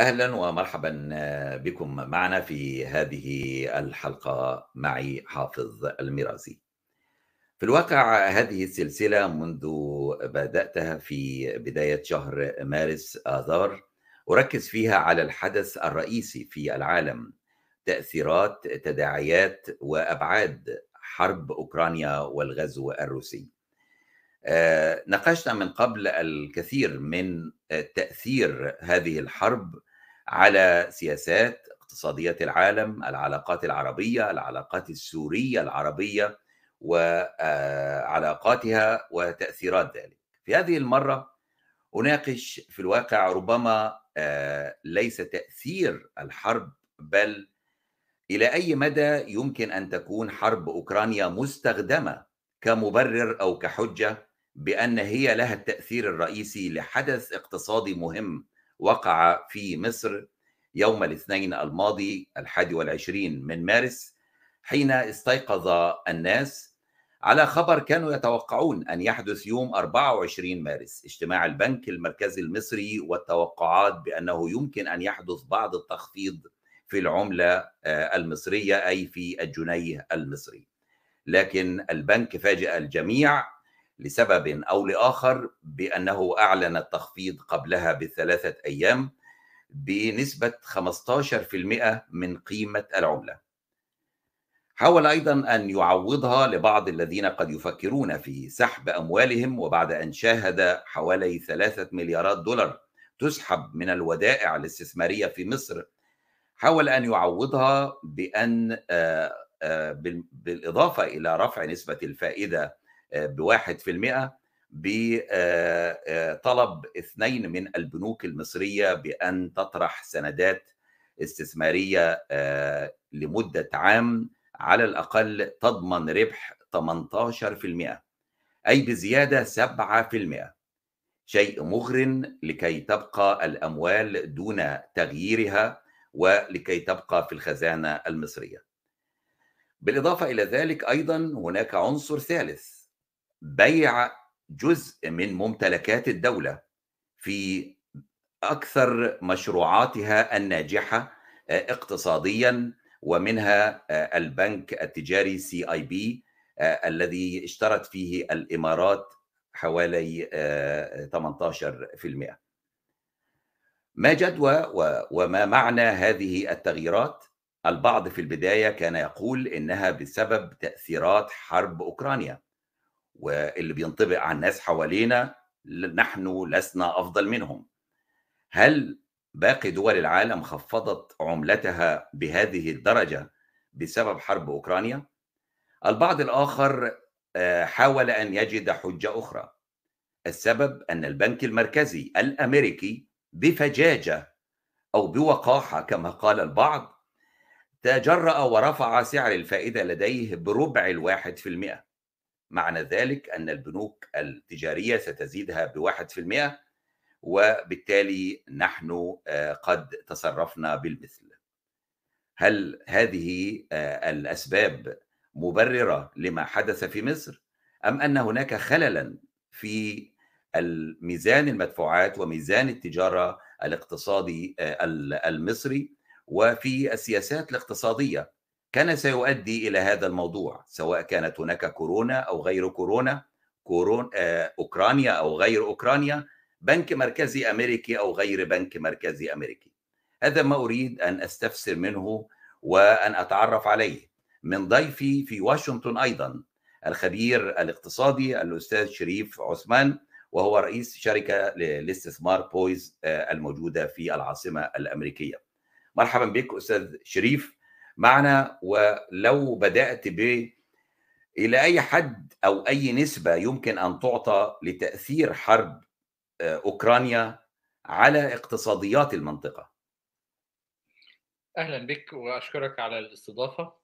أهلا ومرحبا بكم معنا في هذه الحلقة معي حافظ الميرازي. في الواقع هذه السلسلة منذ بدأتها في بداية شهر مارس آذار أركز فيها على الحدث الرئيسي في العالم تأثيرات تداعيات وأبعاد حرب أوكرانيا والغزو الروسي. آه، ناقشنا من قبل الكثير من تأثير هذه الحرب على سياسات اقتصادية العالم العلاقات العربية العلاقات السورية العربية وعلاقاتها وتأثيرات ذلك. في هذه المرة أناقش في الواقع ربما آه، ليس تأثير الحرب بل إلى أي مدى يمكن أن تكون حرب أوكرانيا مستخدمة كمبرر أو كحجة بأن هي لها التأثير الرئيسي لحدث اقتصادي مهم وقع في مصر يوم الاثنين الماضي الحادي والعشرين من مارس حين استيقظ الناس على خبر كانوا يتوقعون أن يحدث يوم 24 مارس. اجتماع البنك المركزي المصري والتوقعات بأنه يمكن أن يحدث بعض التخفيض في العملة آه، المصرية أي في الجنيه المصري. لكن البنك فاجأ الجميع لسبب أو لآخر بأنه أعلن التخفيض قبلها بثلاثة أيام بنسبة 15% من قيمة العملة. حاول أيضا أن يعوضها لبعض الذين قد يفكرون في سحب أموالهم وبعد أن شاهد حوالي ثلاثة مليارات دولار تسحب من الودائع الاستثمارية في مصر حاول أن يعوضها بأن آه، آه، بالإضافة إلى رفع نسبة الفائدة بواحد في المئة بطلب اثنين من البنوك المصرية بأن تطرح سندات استثمارية آه، لمدة عام على الأقل تضمن ربح 18% أي بزيادة 7% شيء مغر لكي تبقى الأموال دون تغييرها ولكي تبقى في الخزانة المصرية. بالإضافة إلى ذلك أيضا هناك عنصر ثالث بيع جزء من ممتلكات الدولة في أكثر مشروعاتها الناجحة آه، اقتصاديا ومنها آه، البنك التجاري سي اي بي الذي اشترت فيه الإمارات حوالي 18% ما جدوى وما معنى هذه التغييرات؟ البعض في البداية كان يقول إنها بسبب تأثيرات حرب أوكرانيا. واللي بينطبق على الناس حوالينا نحن لسنا أفضل منهم. هل باقي دول العالم خفضت عملتها بهذه الدرجة بسبب حرب أوكرانيا؟ البعض الآخر آه، حاول أن يجد حجة أخرى. السبب أن البنك المركزي الأمريكي بفجاجة أو بوقاحة كما قال البعض تجرأ ورفع سعر الفائدة لديه بربع الواحد في المئة. معنى ذلك أن البنوك التجارية ستزيدها بواحد في المئة وبالتالي نحن آه، قد تصرفنا بالمثل. هل هذه آه، الأسباب مبررة لما حدث في مصر أم أن هناك خللا في الميزان المدفوعات وميزان التجارة الاقتصادي آه، المصري وفي السياسات الاقتصادية؟ كان سيؤدي إلى هذا الموضوع سواء كانت هناك كورونا أو غير كورونا كورونا آه، أوكرانيا أو غير أوكرانيا بنك مركزي أمريكي أو غير بنك مركزي أمريكي. هذا ما أريد أن أستفسر منه وأن أتعرف عليه. من ضيفي في واشنطن أيضا الخبير الاقتصادي الأستاذ شريف عثمان وهو رئيس شركة للاستثمار بويز آه، الموجودة في العاصمة الأمريكية. مرحبا بك أستاذ شريف. معنا ولو بدأت ب إلى أي حد أو أي نسبة يمكن أن تعطى لتأثير حرب آه، أوكرانيا على اقتصاديات المنطقة. أهلا بك وأشكرك على الاستضافة.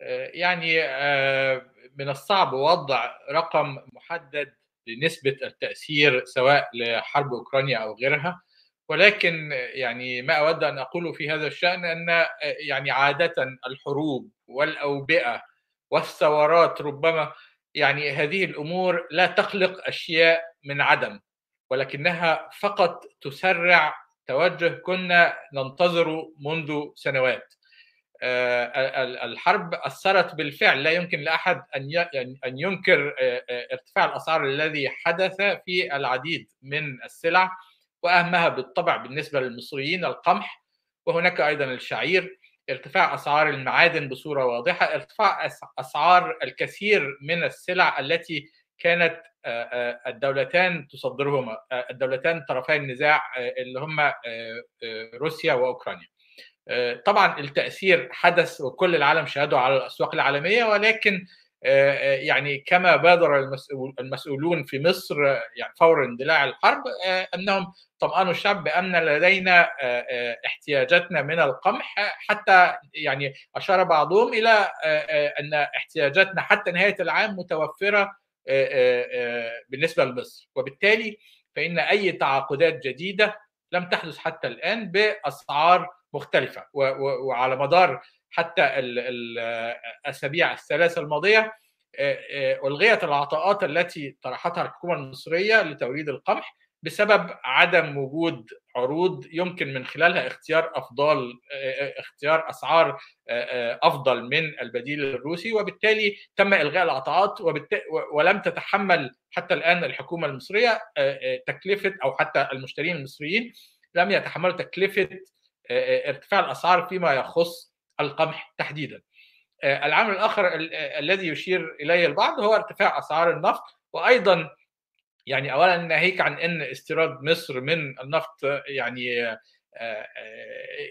آه، يعني آه، من الصعب وضع رقم محدد لنسبة التأثير سواء لحرب أوكرانيا أو غيرها. ولكن يعني ما أود أن اقوله في هذا الشأن أن يعني عادة الحروب والأوبئة والثورات ربما يعني هذه الأمور لا تخلق أشياء من عدم ولكنها فقط تسرع توجه كنا ننتظره منذ سنوات. الحرب أثرت بالفعل لا يمكن لأحد أن أن ينكر ارتفاع الأسعار الذي حدث في العديد من السلع. وأهمها بالطبع بالنسبة للمصريين القمح وهناك أيضا الشعير ارتفاع أسعار المعادن بصورة واضحة ارتفاع أسعار الكثير من السلع التي كانت الدولتان تصدرهما الدولتان طرفي النزاع اللي هم روسيا وأوكرانيا. طبعا التأثير حدث وكل العالم شاهده على الأسواق العالمية ولكن يعني كما بادر المسؤولون في مصر يعني فور اندلاع الحرب أنهم طمأنوا الشعب بأن لدينا احتياجاتنا من القمح. حتى يعني أشار بعضهم إلى أن احتياجاتنا حتى نهاية العام متوفرة بالنسبة لمصر. وبالتالي فإن أي تعاقدات جديدة لم تحدث حتى الآن بأسعار مختلفة. وعلى مدار حتى الأسابيع الثلاثة الماضية ألغيت العطاءات التي طرحتها الحكومة المصرية لتوريد القمح بسبب عدم وجود عروض يمكن من خلالها اختيار أفضل اختيار أسعار أفضل من البديل الروسي وبالتالي تم إلغاء العطاءات ولم تتحمل حتى الآن الحكومة المصرية تكلفة أو حتى المشترين المصريين لم يتحملوا تكلفة ارتفاع الأسعار فيما يخص القمح تحديدا. العامل الآخر الذي يشير اليه البعض هو ارتفاع أسعار النفط وأيضا يعني اولا ناهيك عن إن استيراد مصر من النفط يعني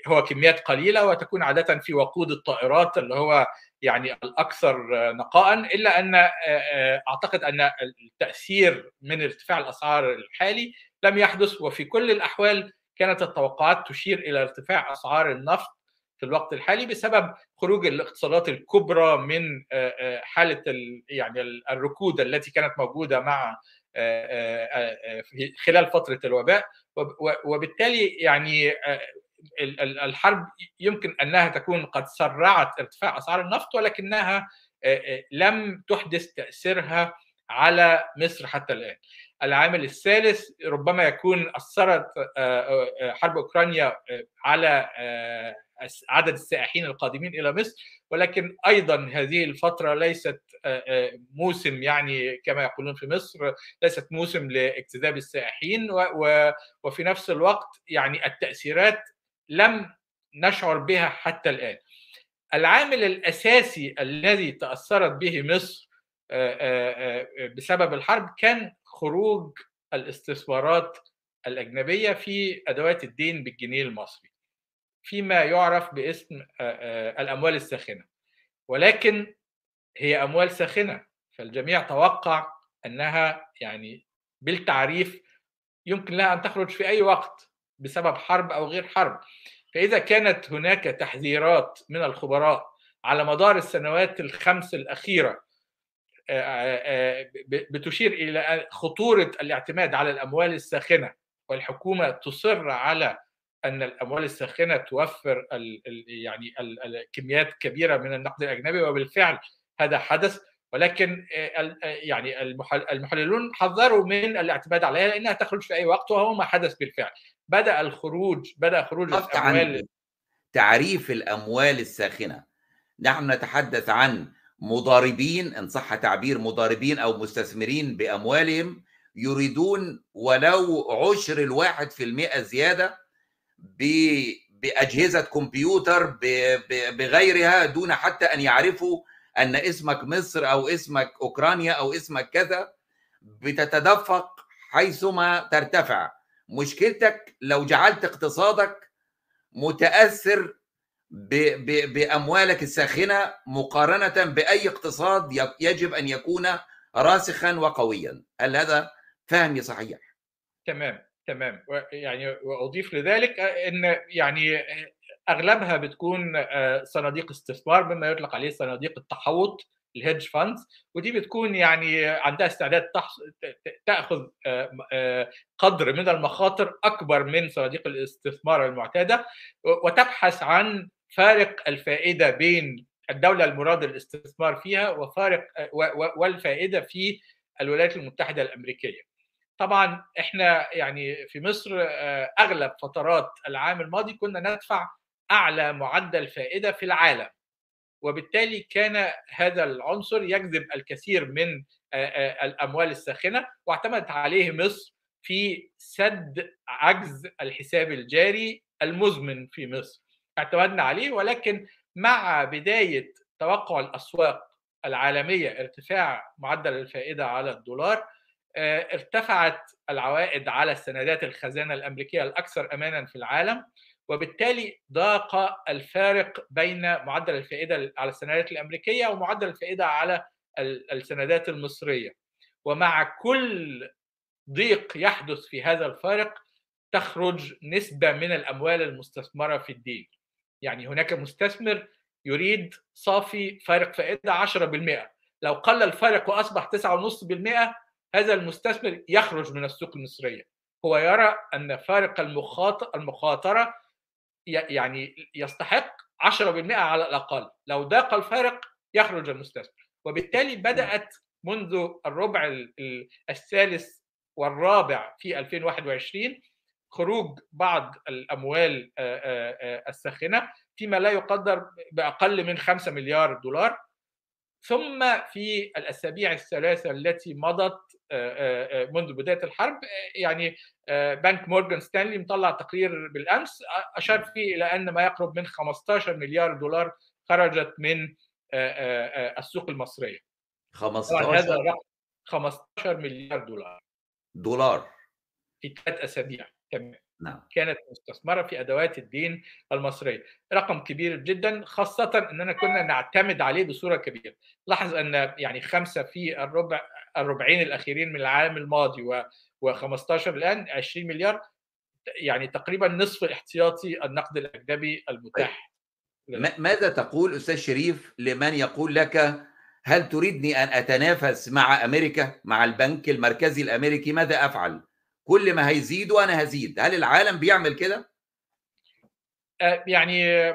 هو كميات قليلة وتكون عادة في وقود الطائرات اللي هو يعني الأكثر نقاء إلا أن أعتقد أن التأثير من ارتفاع الأسعار الحالي لم يحدث وفي كل الأحوال كانت التوقعات تشير إلى ارتفاع أسعار النفط الوقت الحالي بسبب خروج الاقتصادات الكبرى من حالة يعني الركود التي كانت موجودة مع خلال فترة الوباء وبالتالي يعني الحرب يمكن أنها تكون قد سرعت ارتفاع أسعار النفط ولكنها لم تحدث تأثيرها على مصر حتى الآن. العامل الثالث ربما يكون أثرت حرب أوكرانيا على عدد السائحين القادمين إلى مصر ولكن أيضا هذه الفترة ليست موسم يعني كما يقولون في مصر ليست موسم لاجتذاب السائحين وفي نفس الوقت يعني التأثيرات لم نشعر بها حتى الآن. العامل الأساسي الذي تأثرت به مصر بسبب الحرب كان خروج الاستثمارات الأجنبية في أدوات الدين بالجنيه المصري فيما يعرف باسم الأموال الساخنة. ولكن هي أموال ساخنة فالجميع توقع أنها يعني بالتعريف يمكن لها أن تخرج في أي وقت بسبب حرب أو غير حرب. فإذا كانت هناك تحذيرات من الخبراء على مدار السنوات الخمس الأخيرة بتشير إلى خطورة الاعتماد على الأموال الساخنة والحكومة تصر على أن الأموال الساخنة توفر ال يعني كميات كبيرة من النقد الأجنبي وبالفعل هذا حدث. ولكن يعني المحللون حذروا من الاعتماد عليها لأنها تخرج في أي وقت وهو ما حدث بالفعل. بدأ الخروج بدأ خروج الأموال تعريف الأموال الساخنة. نحن نتحدث عن مضاربين إن صح تعبير مضاربين أو مستثمرين بأموالهم يريدون ولو عشر الواحد في المئة زيادة بأجهزة كمبيوتر بغيرها دون حتى أن يعرفوا أن اسمك مصر أو اسمك أوكرانيا أو اسمك كذا بتتدفق حيثما ترتفع. مشكلتك لو جعلت اقتصادك متأثر بأموالك الساخنة مقارنة بأي اقتصاد يجب أن يكون راسخا وقويا. هل هذا فهمي صحيح؟ تمام. تمام. يعني واضيف لذلك إن يعني أغلبها بتكون صناديق استثمار بما يطلق عليه صناديق التحوط الهيدج فاندز ودي بتكون يعني عندها استعداد تأخذ قدر من المخاطر أكبر من صناديق الاستثمار المعتادة وتبحث عن فارق الفائدة بين الدولة المراد الاستثمار فيها وفارق والفائدة في الولايات المتحدة الأمريكية. طبعا إحنا يعني في مصر آه، أغلب فترات العام الماضي كنا ندفع أعلى معدل فائدة في العالم وبالتالي كان هذا العنصر يجذب الكثير من آه، آه، الأموال الساخنة واعتمدت عليه مصر في سد عجز الحساب الجاري المزمن في مصر. اعتمدنا عليه ولكن مع بداية توقع الأسواق العالمية ارتفاع معدل الفائدة على الدولار ارتفعت العوائد على السندات الخزانة الأمريكية الأكثر امانا في العالم وبالتالي ضاق الفارق بين معدل الفائدة على السندات الأمريكية ومعدل الفائدة على السندات المصرية. ومع كل ضيق يحدث في هذا الفارق تخرج نسبة من الأموال المستثمرة في الدين. يعني هناك مستثمر يريد صافي فارق فائدة 10% لو قل الفارق وأصبح 9.5% هذا المستثمر يخرج من السوق المصرية. هو يرى أن فارق المخاطرة يعني يستحق 10% على الأقل. لو ضاق الفارق يخرج المستثمر. وبالتالي بدأت منذ الربع الثالث والرابع في 2021 خروج بعض الأموال الساخنة فيما لا يقدر بأقل من 5 مليار دولار. ثم في الأسابيع الثلاثة التي مضت منذ بداية الحرب يعني بنك مورغان ستانلي مطلع تقرير بالأمس أشار فيه إلى أن ما يقرب من 15 مليار دولار خرجت من السوق المصرية. 15 هذا الرقم 15 مليار دولار. دولار. في ثلاث أسابيع. تمام. نعم. كانت مستثمرة في أدوات الدين المصرية. رقم كبير جدا خاصة إننا كنا نعتمد عليه بصورة كبيرة. لاحظ أن يعني خمسة في الربع الربعين الأخيرين من العام الماضي و و15 الآن 20 مليار يعني تقريبا نصف الاحتياطي النقد الأجنبي المتاح. ماذا تقول أستاذ شريف لمن يقول لك هل تريدني أن أتنافس مع أمريكا مع البنك المركزي الأمريكي؟ ماذا أفعل؟ كل ما هيزيد وأنا هزيد هل العالم بيعمل كده يعني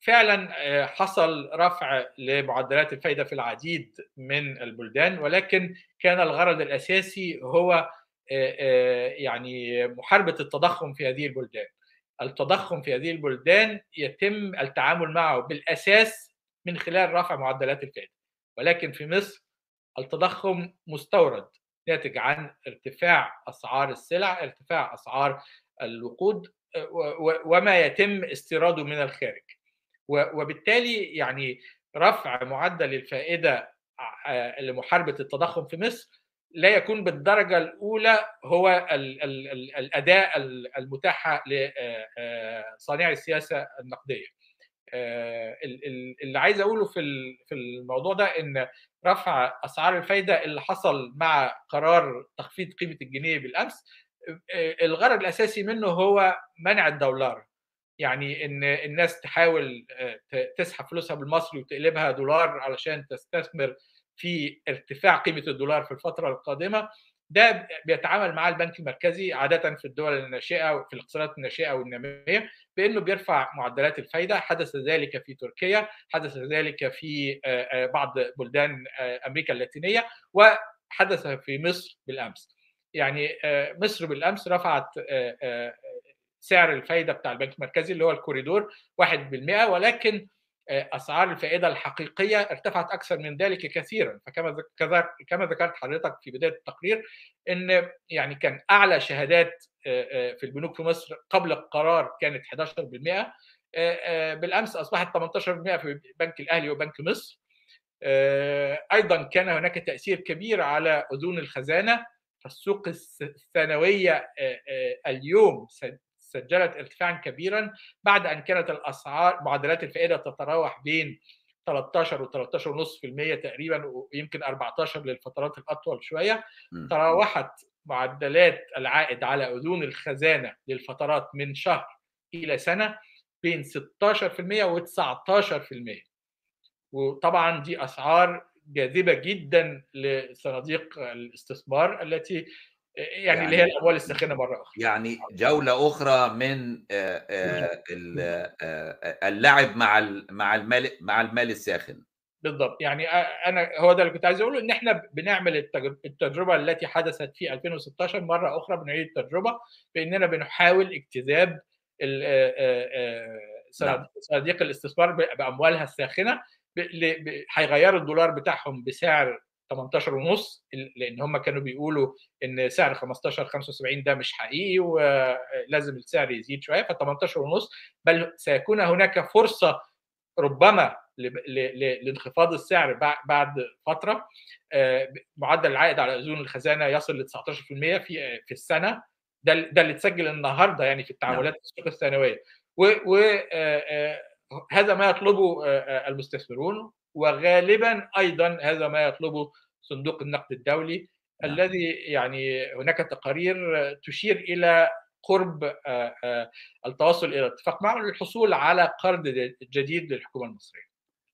فعلا حصل رفع لمعدلات الفائده في العديد من البلدان ولكن كان الغرض الأساسي هو يعني محاربة التضخم في هذه البلدان. التضخم في هذه البلدان يتم التعامل معه بالأساس من خلال رفع معدلات الفائده. ولكن في مصر التضخم مستورد ناتج عن ارتفاع أسعار السلع، ارتفاع أسعار الوقود وما يتم استيراده من الخارج. وبالتالي يعني رفع معدل الفائدة لمحاربة التضخم في مصر لا يكون بالدرجة الأولى هو ال الأداء المتاحة لصانعي السياسة النقدية. اللي عايز أقوله في في الموضوع ده إن رفع أسعار الفايدة اللي حصل مع قرار تخفيض قيمة الجنيه بالأمس الغرض الأساسي منه هو منع الدولار. يعني إن الناس تحاول تسحب فلوسها بالمصري وتقلبها دولار علشان تستثمر في ارتفاع قيمة الدولار في الفترة القادمة. ده بيتعامل مع البنك المركزي عادة في الدول الناشئة وفي الاقتصادات الناشئة والنامية بأنه بيرفع معدلات الفايدة. حدث ذلك في تركيا حدث ذلك في بعض بلدان أمريكا اللاتينية وحدث في مصر بالأمس. يعني مصر بالأمس رفعت سعر الفايدة بتاع البنك المركزي اللي هو الكوريدور 1% ولكن أسعار الفائدة الحقيقية ارتفعت أكثر من ذلك كثيرا. فكما كما ذكرت حضرتك في بداية التقرير إن يعني كان أعلى شهادات في البنوك في مصر قبل القرار كانت 11% بالأمس أصبحت 18% في بنك الأهلي وبنك مصر. أيضا كان هناك تأثير كبير على أذون الخزانة. فالسوق الثانوية اليوم سجلت ارتفاعا كبيرا بعد أن كانت الأسعار معدلات الفائدة تتراوح بين 13 و 13.5% تقريبا ويمكن 14 للفترات الأطول شوية تراوحت معدلات العائد على أذون الخزانة للفترات من شهر إلى سنة بين 16% و 19% وطبعا دي أسعار جاذبة جدا لصناديق الاستثمار التي يعني, يعني اللي هي الاموال الساخنة مره أخرى. يعني جولة أخرى من اللعب مع مع المال مع المال الساخن. بالضبط. يعني أنا هو ده اللي كنت عايز أقوله إن إحنا بنعمل التجربة التي حدثت في 2016 مرة أخرى بنعيد التجربة بإننا بنحاول اجتذاب صناديق الاستثمار بأموالها الساخنة هيغيروا الدولار بتاعهم بسعر 18 ونص لأن هم كانوا بيقولوا إن سعر 15 75 ده مش حقيقي ولازم السعر يزيد شوية ف 18 ونص بل سيكون هناك فرصة ربما لانخفاض السعر بعد فترة. معدل العائد على أذون الخزانة يصل ل 19% في في السنة. ده ده اللي اتسجل النهارده يعني في التعاملات السوق الثانوية. وهذا ما يطلبه المستثمرون. وغالبا أيضا هذا ما يطلبه صندوق النقد الدولي نعم. الذي يعني هناك تقارير تشير إلى قرب التوصل إلى اتفاق معه للحصول على قرض جديد للحكومة المصرية.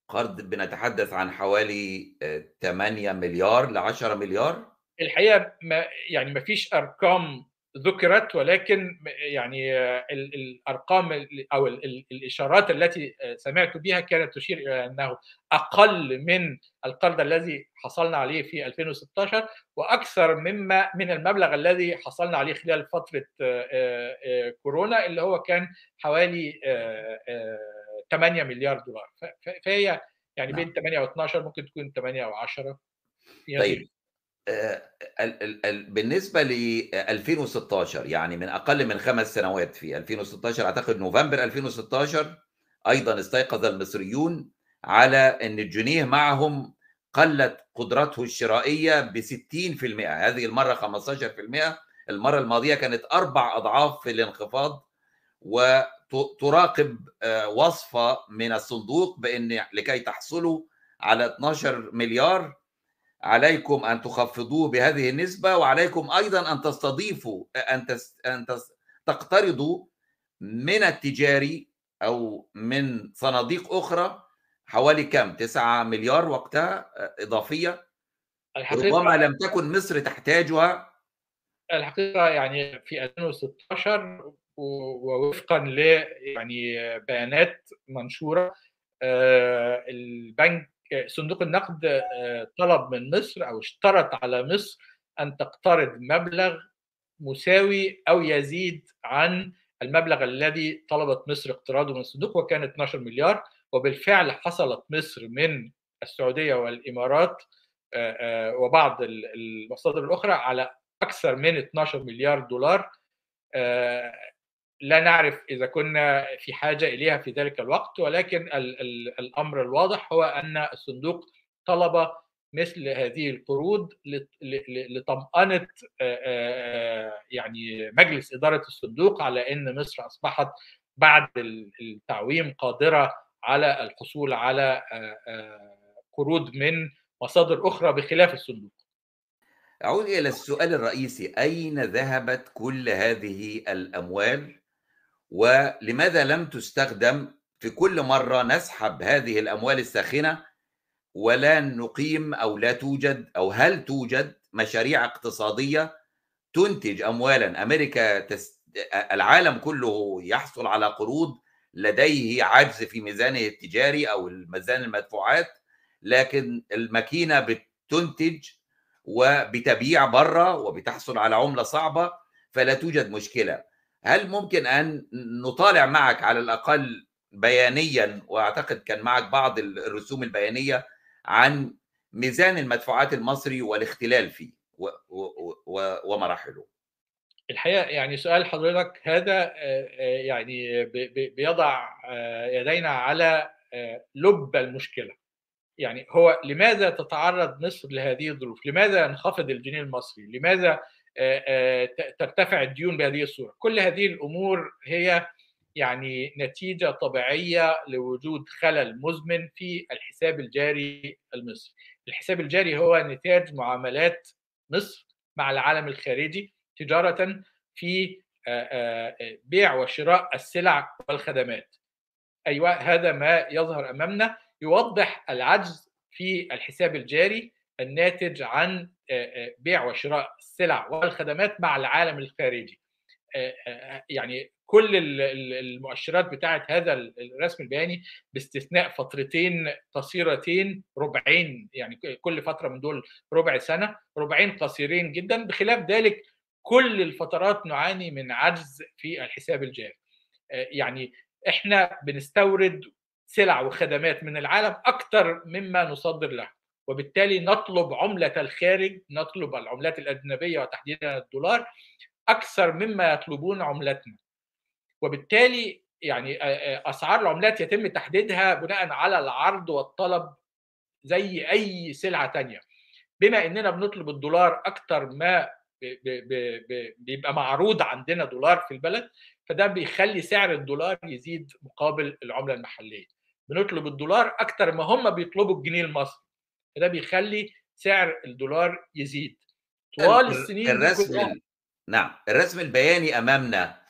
قرض بنتحدث عن حوالي 8 مليار ل 10 مليار؟ الحقيقة ما يعني ما فيش أرقام ذكرت ولكن يعني الأرقام أو الإشارات التي سمعت بها كانت تشير إلى أنه أقل من القرض الذي حصلنا عليه في 2016 وأكثر مما من المبلغ الذي حصلنا عليه خلال فترة كورونا اللي هو كان حوالي 8 مليار دولار. فهي يعني بين 8 و12 ممكن تكون 8 أو 10 طيب. بالنسبة ل 2016 يعني من أقل من خمس سنوات في 2016 أعتقد نوفمبر 2016 أيضا استيقظ المصريون على إن الجنيه معهم قلت قدرته الشرائية ب 60% هذه المرة 15% المرة الماضية كانت أربع أضعاف في الانخفاض وتراقب وصفة من الصندوق بإن لكي تحصلوا على 12 مليار عليكم أن تخفضوه بهذه النسبة وعليكم أيضا أن تستضيفوا أن أن تقترضوا من التجاري أو من صناديق أخرى حوالي كم؟ 9 مليار وقتها إضافية؟ ربما لم تكن مصر تحتاجها. الحقيقة يعني في 2016 ووفقا ل يعني بيانات منشورة البنك صندوق النقد طلب من مصر أو اشترط على مصر أن تقترض مبلغ مساوي أو يزيد عن المبلغ الذي طلبت مصر اقتراضه من الصندوق وكان 12 مليار. وبالفعل حصلت مصر من السعودية والإمارات وبعض المصادر الأخرى على أكثر من 12 مليار دولار. لا نعرف إذا كنا في حاجة إليها في ذلك الوقت ولكن ال ال الأمر الواضح هو أن الصندوق طلب مثل هذه القروض لطمأنة يعني مجلس إدارة الصندوق على أن مصر أصبحت بعد التعويم قادرة على الحصول على قروض من مصادر أخرى بخلاف الصندوق. أعود إلى السؤال الرئيسي. أين ذهبت كل هذه الأموال؟ ولماذا لم تستخدم في كل مرة نسحب هذه الأموال الساخنة ولا نقيم أو لا توجد أو هل توجد مشاريع اقتصادية تنتج أموالا؟ أمريكا تست... العالم كله يحصل على قروض لديه عجز في ميزانه التجاري أو ميزان المدفوعات لكن الماكينة بتنتج وبتبيع بره وبتحصل على عملة صعبة فلا توجد مشكلة. هل ممكن أن نطالع معك على الأقل بيانيا وأعتقد كان معك بعض الرسوم البيانية عن ميزان المدفوعات المصري والاختلال فيه ومراحله الحقيقة يعني سؤال حضرتك هذا يعني بيضع يدينا على لب المشكلة يعني هو لماذا تتعرض مصر لهذه الظروف؟ لماذا ينخفض الجنيه المصري؟ لماذا ترتفع الديون بهذه الصورة. كل هذه الأمور هي يعني نتيجة طبيعية لوجود خلل مزمن في الحساب الجاري المصري. الحساب الجاري هو نتاج معاملات مصر مع العالم الخارجي تجارة في بيع وشراء السلع والخدمات. أيوه هذا ما يظهر أمامنا. يوضح العجز في الحساب الجاري الناتج عن بيع وشراء السلع والخدمات مع العالم الخارجي. يعني كل المؤشرات بتاعه هذا الرسم البياني باستثناء فترتين قصيرتين ربعين يعني كل فترة من دول ربع سنة ربعين قصيرين جدا بخلاف ذلك كل الفترات نعاني من عجز في الحساب الجاري يعني إحنا بنستورد سلع وخدمات من العالم أكثر مما نصدر له وبالتالي نطلب عملة الخارج نطلب العملات الأجنبية وتحديدا الدولار أكثر مما يطلبون عملتنا. وبالتالي يعني أسعار العملات يتم تحديدها بناء على العرض والطلب زي أي سلعة تانية. بما إننا بنطلب الدولار أكثر ما بيبقى معروض عندنا دولار في البلد فده بيخلي سعر الدولار يزيد مقابل العملة المحلية. بنطلب الدولار أكثر ما هم بيطلبوا الجنيه المصري. فده بيخلي سعر الدولار يزيد. طوال السنين الرسم نعم الرسم البياني أمامنا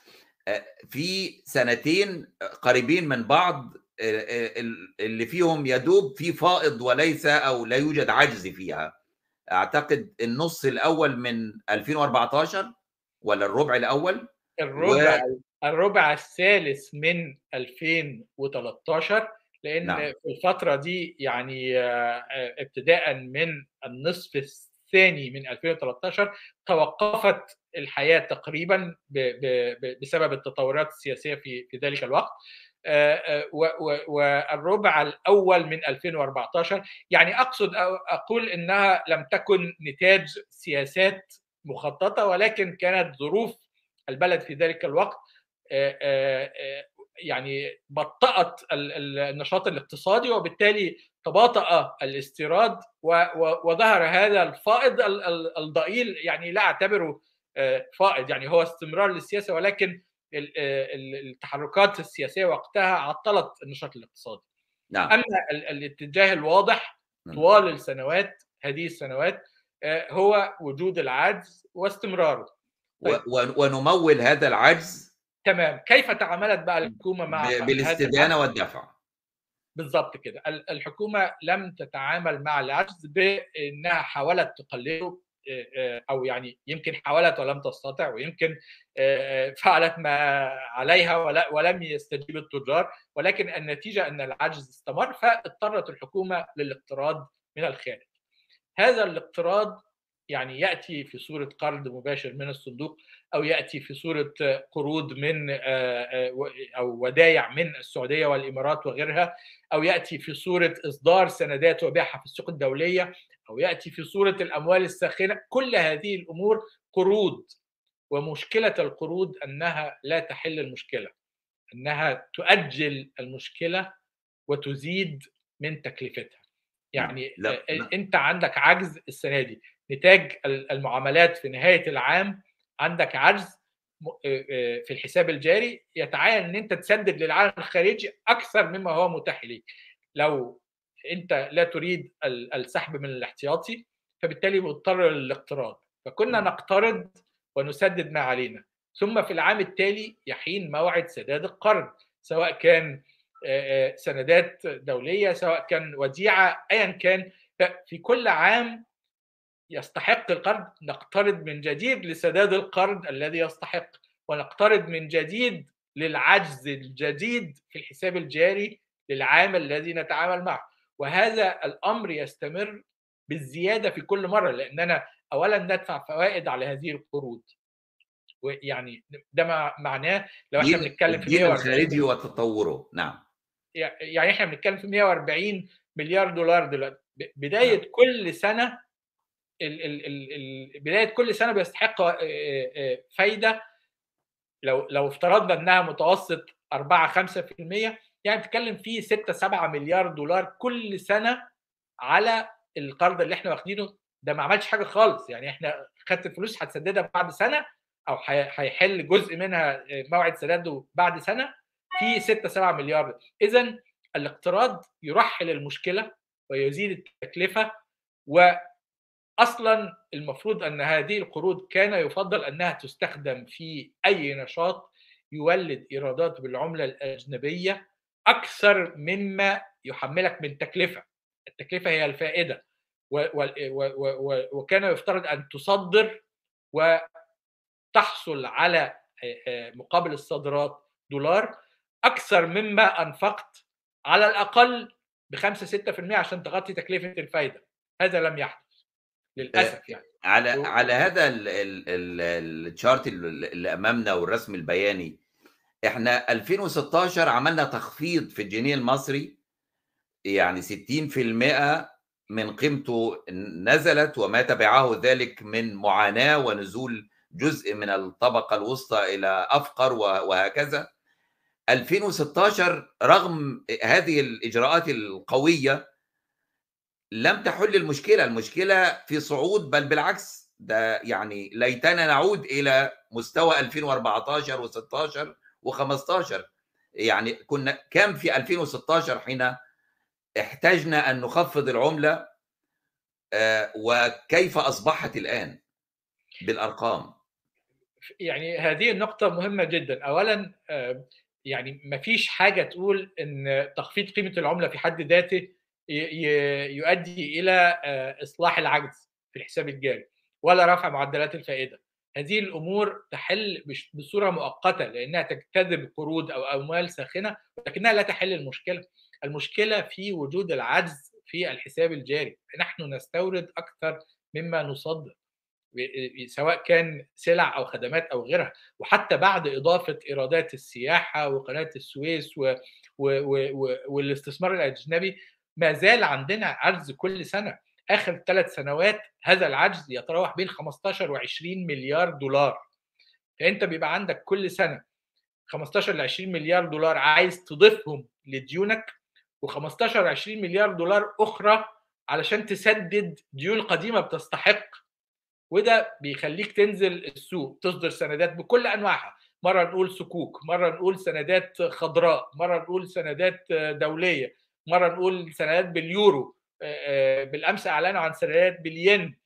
في سنتين قريبين من بعض اللي فيهم يدوب في فائض وليس أو لا يوجد عجز فيها. أعتقد النص الأول من 2014 ولا الربع الأول؟ الربع و... الربع الثالث من 2013 لأن نعم. في الفترة دي يعني ابتداء من النصف الثاني من 2013 توقفت الحياة تقريبا بسبب التطورات السياسية في في ذلك الوقت والربع الأول من 2014 يعني أقصد أقول إنها لم تكن نتاج سياسات مخططة ولكن كانت ظروف البلد في ذلك الوقت يعني بطأت النشاط الاقتصادي وبالتالي تباطأ الاستيراد وظهر هذا الفائض الضئيل يعني لا أعتبره فائض يعني هو استمرار للسياسة ولكن التحركات السياسية وقتها عطلت النشاط الاقتصادي نعم. أما الاتجاه الواضح طوال السنوات هذه السنوات هو وجود العجز واستمراره طيب. ونمول هذا العجز تمام. كيف تعاملت بقى الحكومة مع بالاستدانة والدفع. بالضبط كده. الحكومة لم تتعامل مع العجز بإنها حاولت تقلله أو يعني يمكن حاولت ولم تستطع ويمكن فعلت ما عليها ولم يستجيب التجار. ولكن النتيجة أن العجز استمر فاضطرت الحكومة للاقتراض من الخارج. هذا الاقتراض يعني يأتي في صورة قرض مباشر من الصندوق أو يأتي في صورة قروض من أو ودايع من السعودية والإمارات وغيرها أو يأتي في صورة إصدار سندات وبيعها في السوق الدولية أو يأتي في صورة الأموال الساخنة كل هذه الأمور قروض. ومشكلة القروض أنها لا تحل المشكلة أنها تؤجل المشكلة وتزيد من تكلفتها. يعني لا لا. أنت عندك عجز السنة دي نتاج المعاملات في نهاية العام عندك عجز في الحساب الجاري يتعين إن أنت تسدد للعالم الخارجي أكثر مما هو متاح ليك. لو أنت لا تريد السحب من الاحتياطي فبالتالي مضطر للاقتراض. فكنا نقترض ونسدد ما علينا. ثم في العام التالي يحين موعد سداد القرض سواء كان سندات دولية سواء كان وديعة ايا كان. في كل عام يستحق القرض. نقترض من جديد لسداد القرض الذي يستحق ونقترض من جديد للعجز الجديد في الحساب الجاري للعام الذي نتعامل معه. وهذا الأمر يستمر بالزيادة في كل مرة لاننا اولا ندفع فوائد على هذه القروض. ويعني ده معناه لو إحنا بنتكلم في 140 الخارجي وتطوره. نعم. يعني إحنا بنتكلم في 140 مليار دولار دلوقتي. بداية نعم. كل سنة ال ال ال بداية كل سنة بيستحق فايدة. لو لو افترضنا إنها متوسط 4 5% يعني بتتكلم في 6 7 مليار دولار كل سنة على القرض اللي إحنا واخدينه. ده ما عملش حاجة خالص. يعني إحنا خدت الفلوس هتسددها بعد سنة أو هيحل جزء منها موعد سداده بعد سنة. في 6 7 مليار. اذا الاقتراض يرحل المشكلة ويزيد التكلفة واصلا المفروض أن هذه القروض كان يفضل أنها تستخدم في أي نشاط يولد إيرادات بالعملة الأجنبية أكثر مما يحملك من تكلفة. التكلفة هي الفائدة. وكان يفترض أن تصدر وتحصل على مقابل الصادرات دولار أكثر مما أنفقت على الأقل ب 5 6% عشان تغطي تكلفة الفايدة. هذا لم يحدث للأسف يعني. على على هذا الشارت اللي أمامنا والرسم البياني إحنا 2016 عملنا تخفيض في الجنيه المصري يعني 60% من قيمته نزلت وما تبعه ذلك من معاناة ونزول جزء من الطبقة الوسطى إلى أفقر وهكذا. 2016 رغم هذه الإجراءات القوية لم تحل المشكلة المشكلة في صعود بل بالعكس ده يعني ليتنا نعود إلى مستوى 2014 و16 و15 يعني كنا كم في 2016 حين احتجنا أن نخفض العملة وكيف أصبحت الآن بالأرقام؟ يعني هذه النقطة مهمة جدا. اولا يعني ما فيش حاجة تقول إن تخفيض قيمة العملة في حد ذاته يؤدي إلى إصلاح العجز في الحساب الجاري ولا رفع معدلات الفائدة. هذه الأمور تحل بصورة مؤقتة لأنها تجتذب قروض أو أموال ساخنة لكنها لا تحل المشكلة. المشكلة في وجود العجز في الحساب الجاري. نحن نستورد أكثر مما نصدر. سواء كان سلع أو خدمات أو غيرها وحتى بعد إضافة إيرادات السياحة وقناة السويس و... و... و... والاستثمار الأجنبي ما زال عندنا عجز كل سنة. آخر ثلاث سنوات هذا العجز يتراوح بين 15 و20 مليار دولار. فأنت بيبقى عندك كل سنة 15 ل 20 مليار دولار عايز تضيفهم لديونك و15 ل 20 مليار دولار أخرى علشان تسدد ديون قديمة بتستحق. وده بيخليك تنزل السوق تصدر سندات بكل أنواعها. مرة نقول صكوك مرة نقول سندات خضراء مرة نقول سندات دولية مرة نقول سندات باليورو. بالأمس أعلنوا عن سندات بالين.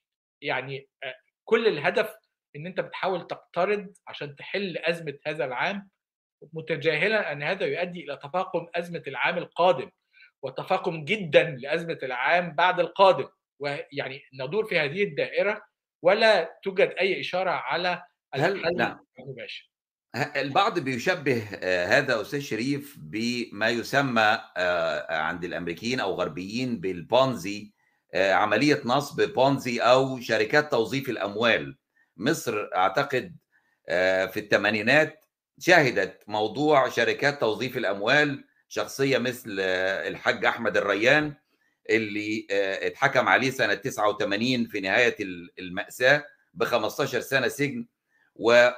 يعني كل الهدف إن أنت بتحاول تقترض عشان تحل أزمة هذا العام متجاهلا أن هذا يؤدي إلى تفاقم أزمة العام القادم وتفاقم جدا لأزمة العام بعد القادم. ويعني ندور في هذه الدائرة ولا توجد أي إشارة على الحل نعم. المباشر البعض بيشبه هذا أستاذ شريف بما يسمى عند الأمريكيين أو غربيين بالبونزي عملية نصب بونزي أو شركات توظيف الأموال مصر أعتقد في الثمانينات شهدت موضوع شركات توظيف الأموال شخصية مثل الحاج أحمد الريان اللي اتحكم عليه سنة 89 في نهاية المأساة ب 15 سنة سجن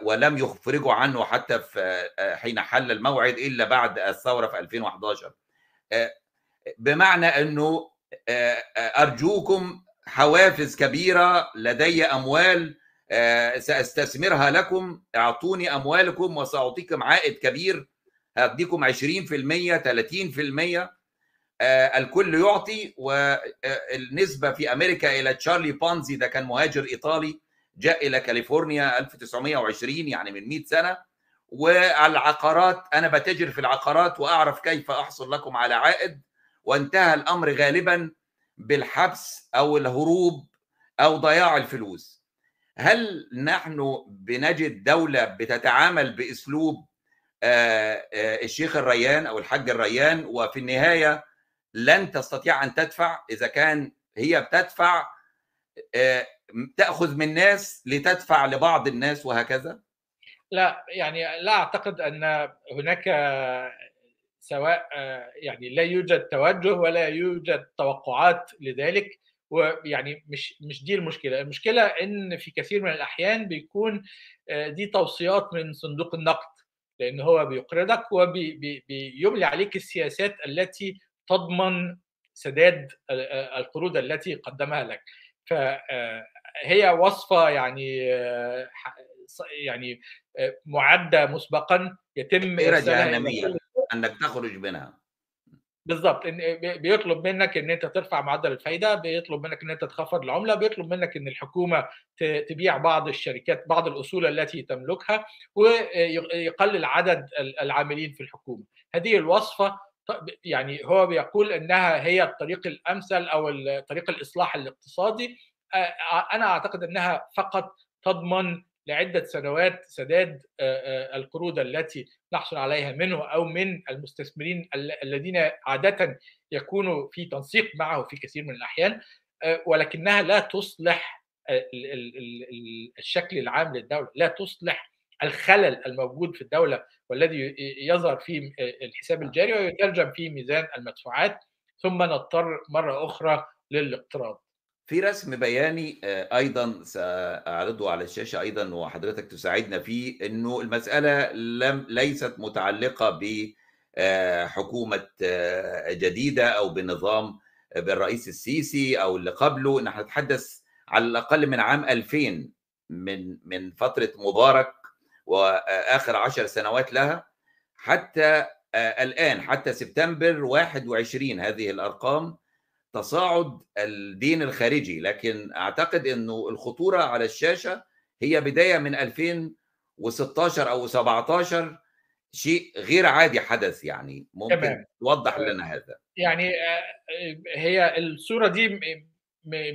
ولم يفرجوا عنه حتى في حين حل الموعد إلا بعد الثورة في 2011 بمعنى إنه أرجوكم حوافز كبيرة لدي أموال سأستثمرها لكم. أعطوني أموالكم وسأعطيكم عائد كبير. هديكم 20% 30% الكل يعطي والنسبة في أمريكا إلى تشارلي بونزي ده كان مهاجر إيطالي جاء إلى كاليفورنيا 1920 يعني من 100 سنة. والعقارات أنا بتاجر في العقارات وأعرف كيف أحصل لكم على عائد. وانتهى الأمر غالبا بالحبس أو الهروب أو ضياع الفلوس. هل نحن بنجد دولة بتتعامل بأسلوب الشيخ الريان أو الحاج الريان؟ وفي النهاية لن تستطيع أن تدفع إذا كان هي بتدفع تأخذ من ناس لتدفع لبعض الناس وهكذا؟ لا يعني لا أعتقد أن هناك سواء يعني لا يوجد توجه ولا يوجد توقعات لذلك ويعني مش مش دي المشكلة. المشكلة إن في كثير من الأحيان بيكون دي توصيات من صندوق النقد لأن هو بيقرضك وبيملي عليك السياسات التي تضمن سداد القروض التي قدمها لك. فهي وصفة يعني يعني معدة مسبقا يتم جهنمية أنك تخرج منها. بالظبط بيطلب منك إن أنت ترفع معدل الفايدة بيطلب منك إن أنت تخفض العملة بيطلب منك إن الحكومة تبيع بعض الشركات بعض الأصول التي تملكها ويقلل عدد العاملين في الحكومة. هذه الوصفة يعني هو بيقول إنها هي الطريق الأمثل أو طريق الإصلاح الاقتصادي. أنا أعتقد إنها فقط تضمن لعدة سنوات سداد القروض التي نحصل عليها منه أو من المستثمرين الذين عادة يكونوا في تنسيق معه في كثير من الأحيان. ولكنها لا تصلح الشكل العام للدولة، لا تصلح الخلل الموجود في الدولة والذي يظهر في الحساب الجاري ويترجم في ميزان المدفوعات ثم نضطر مرة أخرى للاقتراض. في رسم بياني أيضا سأعرضه على الشاشة أيضا وحضرتك تساعدنا فيه إنه المسألة لم ليست متعلقة بحكومه جديدة أو بنظام بالرئيس السيسي أو اللي قبله نحن نتحدث على الأقل من عام 2000 من من فترة مبارك وآخر عشر سنوات لها حتى الآن حتى سبتمبر 21 هذه الأرقام تصاعد الدين الخارجي. لكن أعتقد إنه الخطورة على الشاشة هي بداية من 2016 أو 17 شيء غير عادي حدث يعني. ممكن تمام. توضح لنا هذا. يعني هي الصورة دي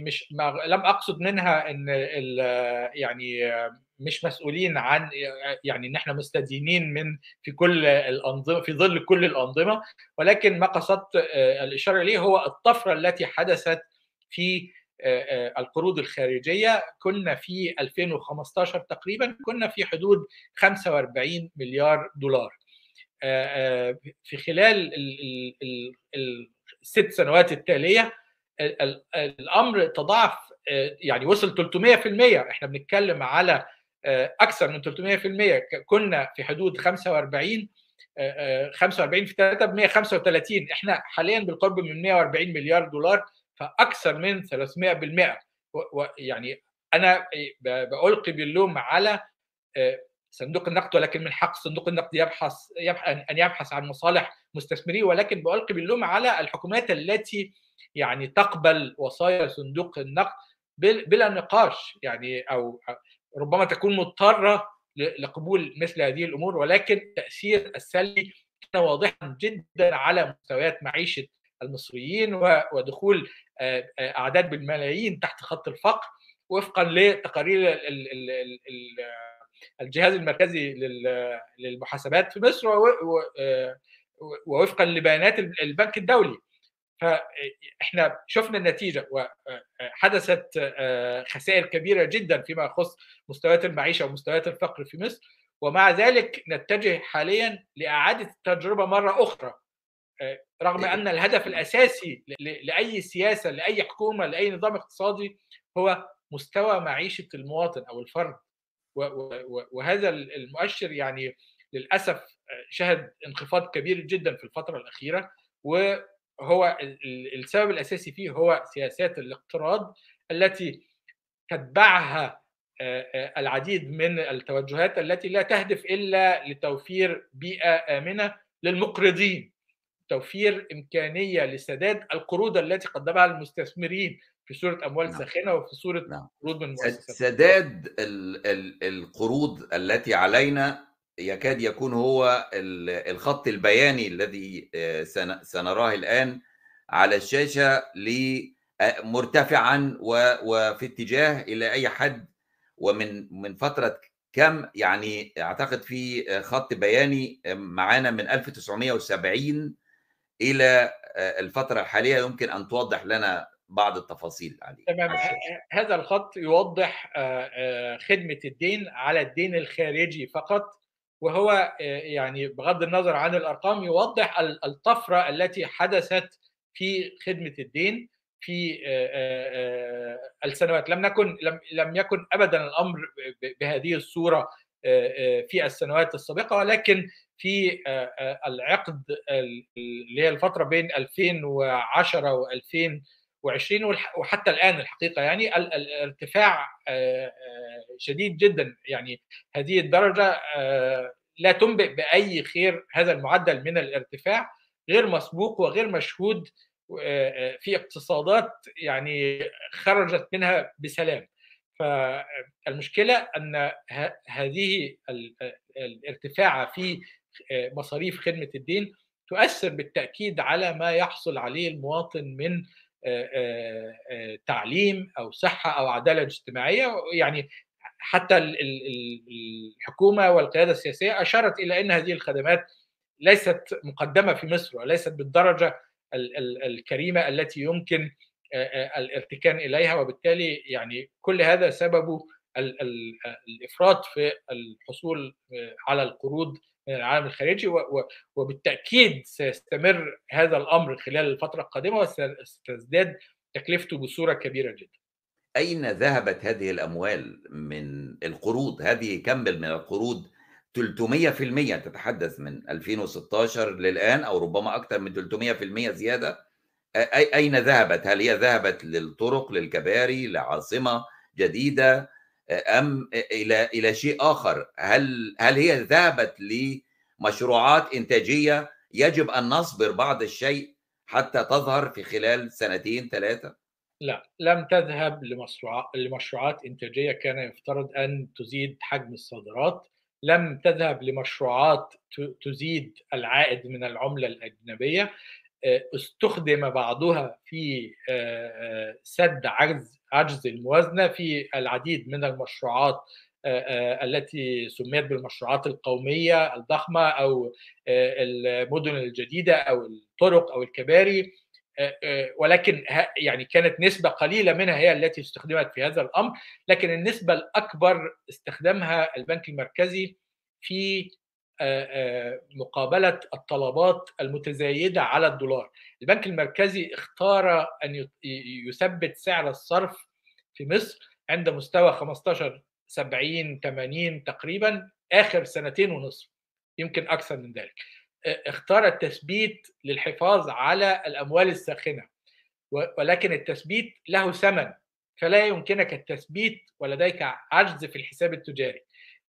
مش لم أقصد منها إن يعني مش مسؤولين عن يعني إن إحنا مستدينين من في كل الانظمه في ظل كل الأنظمة ولكن ما قصدت الإشارة إليه هو الطفرة التي حدثت في القروض الخارجية. كنا في 2015 تقريبا كنا في حدود 45 مليار دولار. في خلال الست سنوات التالية الأمر تضاعف يعني وصل 300% إحنا بنتكلم على أكثر من 300% كنا في حدود 45 45 في 3 ب 135 إحنا حاليا بالقرب من 140 مليار دولار فأكثر من 300% ويعني أنا بألقي باللوم على صندوق النقد ولكن من حق صندوق النقد يبحث, يبحث ان يبحث عن مصالح مستثمريه ولكن بألقي باللوم على الحكومات التي يعني تقبل وصايا صندوق النقد بلا نقاش يعني أو ربما تكون مضطرة لقبول مثل هذه الأمور ولكن التاثير السلبي كان واضحا جدا على مستويات معيشة المصريين ودخول أعداد بالملايين تحت خط الفقر وفقا لتقارير الجهاز المركزي للمحاسبات في مصر ووفقا لبيانات البنك الدولي. فاحنا شفنا النتيجة وحدثت خسائر كبيرة جدا فيما يخص مستويات المعيشة ومستويات الفقر في مصر ومع ذلك نتجه حاليا لإعادة التجربة مرة أخرى رغم أن الهدف الأساسي لأي سياسة لأي حكومة لأي نظام اقتصادي هو مستوى معيشة المواطن أو الفرد. وهذا المؤشر يعني للأسف شهد انخفاض كبير جدا في الفترة الأخيرة هو السبب الأساسي فيه هو سياسات الاقتراض التي تتبعها العديد من التوجهات التي لا تهدف إلا لتوفير بيئة آمنة للمقرضين توفير إمكانية لسداد القروض التي قدمها المستثمرين في صورة أموال نعم. ساخنة وفي صورة نعم. قروض من مؤسسات سداد القروض التي علينا يكاد يكون هو الخط البياني الذي سنراه الآن على الشاشة مرتفعا وفي اتجاه إلى أي حد ومن من فترة كم يعني أعتقد في خط بياني معانا من 1970 إلى الفترة الحالية. يمكن أن توضح لنا بعض التفاصيل عليه تمام. هذا الخط يوضح خدمة الدين على الدين الخارجي فقط. وهو يعني بغض النظر عن الأرقام يوضح الطفرة التي حدثت في خدمة الدين في السنوات. لم نكن لم لم يكن ابدا الأمر بهذه الصورة في السنوات السابقة ولكن في العقد اللي هي الفترة بين 2010 و2020 وحتى الآن الحقيقة يعني الارتفاع شديد جدا. يعني هذه الدرجة لا تنبئ بأي خير هذا المعدل من الارتفاع غير مسبوق وغير مشهود في اقتصادات يعني خرجت منها بسلام. فالمشكلة أن هذه الارتفاع في مصاريف خدمة الدين تؤثر بالتأكيد على ما يحصل عليه المواطن من تعليم أو صحة أو عدالة اجتماعية يعني حتى الحكومة والقيادة السياسية أشارت إلى إن هذه الخدمات ليست مقدمة في مصر وليست بالدرجة الكريمة التي يمكن الارتكان إليها وبالتالي يعني كل هذا سببه الإفراط في الحصول على القروض من العالم الخارجي وبالتأكيد سيستمر هذا الأمر خلال الفترة القادمة وستزداد تكلفته بصورة كبيرة جدا. أين ذهبت هذه الأموال من القروض؟ هذه كمل من القروض 300% تتحدث من 2016 للآن أو ربما أكثر من 300% زيادة أين ذهبت؟ هل هي ذهبت للطرق للكباري لعاصمة جديدة أم إلى إلى شيء آخر؟ هل هل هي ذهبت لمشروعات إنتاجية يجب أن نصبر بعض الشيء حتى تظهر في خلال سنتين ثلاثة؟ لا لم تذهب لمشروعات لمشروعات إنتاجية كان يفترض أن تزيد حجم الصادرات لم تذهب لمشروعات تزيد العائد من العملة الأجنبية استخدم بعضها في سد عجز عجز الموازنة في العديد من المشروعات التي سميت بالمشروعات القومية الضخمة أو المدن الجديدة أو الطرق أو الكباري ولكن يعني كانت نسبة قليلة منها هي التي استخدمت في هذا الأمر لكن النسبة الأكبر استخدمها البنك المركزي في مقابلة الطلبات المتزايدة على الدولار. البنك المركزي اختار أن يثبت سعر الصرف في مصر عند مستوى 15 70 80 تقريبا آخر سنتين ونصف يمكن أكثر من ذلك. اختار التثبيت للحفاظ على الأموال الساخنة ولكن التثبيت له ثمن فلا يمكنك التثبيت ولديك عجز في الحساب التجاري.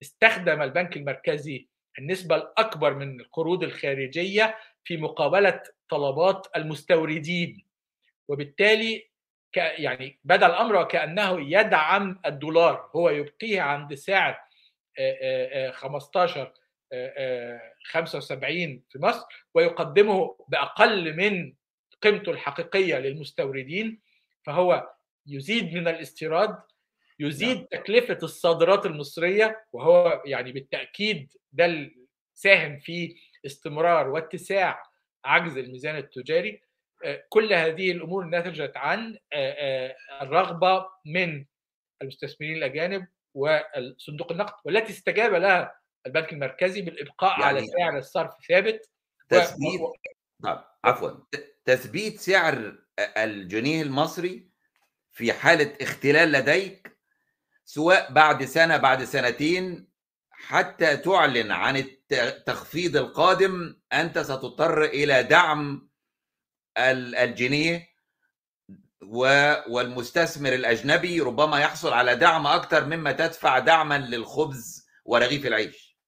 استخدم البنك المركزي النسبة الأكبر من القروض الخارجية في مقابلة طلبات المستوردين. وبالتالي يعني بدا الأمر وكانه يدعم الدولار. هو يبقيه عند سعر 15 75 في مصر ويقدمه بأقل من قيمته الحقيقية للمستوردين. فهو يزيد من الاستيراد يزيد نعم. تكلفة الصادرات المصرية وهو يعني بالتأكيد ده ساهم في استمرار واتساع عجز الميزان التجاري كل هذه الأمور نتجت عن الرغبة من المستثمرين الأجانب وصندوق النقد والتي استجاب لها البنك المركزي بالإبقاء يعني على سعر الصرف ثابت تثبيت و... نعم عفوا تثبيت سعر الجنيه المصري في حالة اختلال لديك سواء بعد سنة بعد سنتين حتى تعلن عن التخفيض القادم أنت ستضطر إلى دعم الجنيه والمستثمر الأجنبي ربما يحصل على دعم أكثر مما تدفع دعما للخبز ورغيف العيش.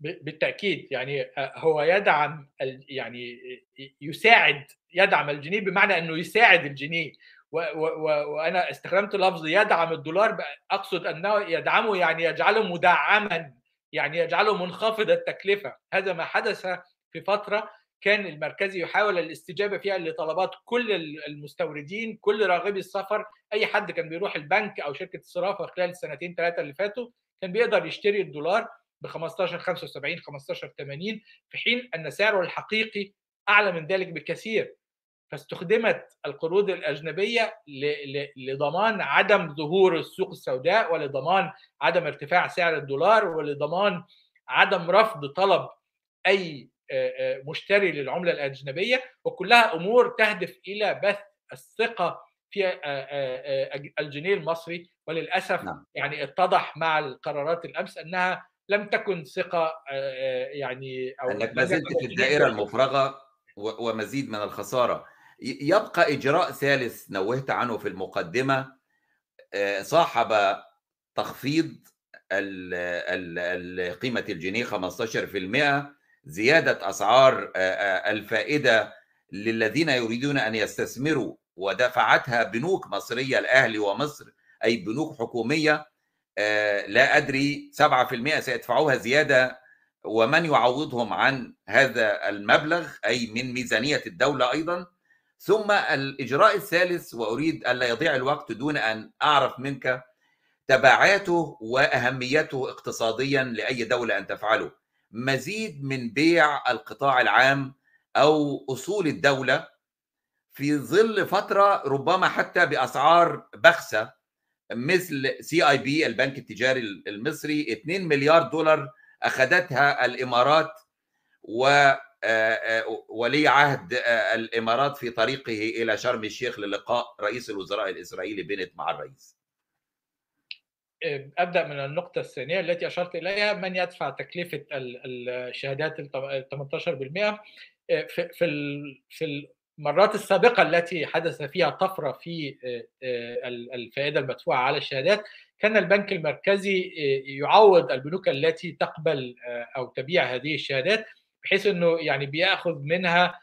بالتأكيد. يعني هو يدعم يعني يساعد يدعم الجنيه بمعنى إنه يساعد الجنيه. وأنا استخدمت لفظ يدعم الدولار أقصد أنه يدعمه يعني يجعله مدعما يعني يجعله منخفض التكلفة. هذا ما حدث في فترة كان المركزي يحاول الاستجابة فيها لطلبات كل المستوردين كل راغبي السفر. أي حد كان بيروح البنك أو شركة الصرافة خلال السنتين ثلاثة اللي فاتوا كان بيقدر يشتري الدولار ب 15 75 15 80 في حين أن سعره الحقيقي أعلى من ذلك بكثير. فاستخدمت القروض الأجنبية لضمان عدم ظهور السوق السوداء ولضمان عدم ارتفاع سعر الدولار ولضمان عدم رفض طلب أي مشتري للعملة الأجنبية. وكلها أمور تهدف إلى بث الثقة في الجنيه المصري. وللأسف نعم. يعني اتضح مع القرارات الأمس أنها لم تكن ثقة يعني أو انك ما زلت في الدائرة المفرغة ومزيد من الخسارة. يبقى إجراء ثالث نوهت عنه في المقدمة صاحب تخفيض قيمة الجنيه 15% زيادة أسعار الفائدة للذين يريدون أن يستثمروا ودفعتها بنوك مصرية الاهلي ومصر أي بنوك حكومية لا أدري 7% سيدفعوها زيادة ومن يعوضهم عن هذا المبلغ أي من ميزانية الدولة أيضا ثم الإجراء الثالث وأريد ألا يضيع الوقت دون أن أعرف منك تبعاته وأهميته اقتصاديا لأي دولة أن تفعله. مزيد من بيع القطاع العام أو أصول الدولة في ظل فترة ربما حتى بأسعار بخسة مثل سي اي بي البنك التجاري المصري 2 مليار دولار أخذتها الإمارات و ولي عهد الإمارات في طريقه إلى شرم الشيخ للقاء رئيس الوزراء الإسرائيلي بنت مع الرئيس. أبدأ من النقطة الثانية التي أشرت إليها من يدفع تكلفة الشهادات ال 18% في في المرات السابقة التي حدث فيها طفرة في الفائدة المدفوعة على الشهادات كان البنك المركزي يعوض البنوك التي تقبل أو تبيع هذه الشهادات بحيث إنه يعني بيأخذ منها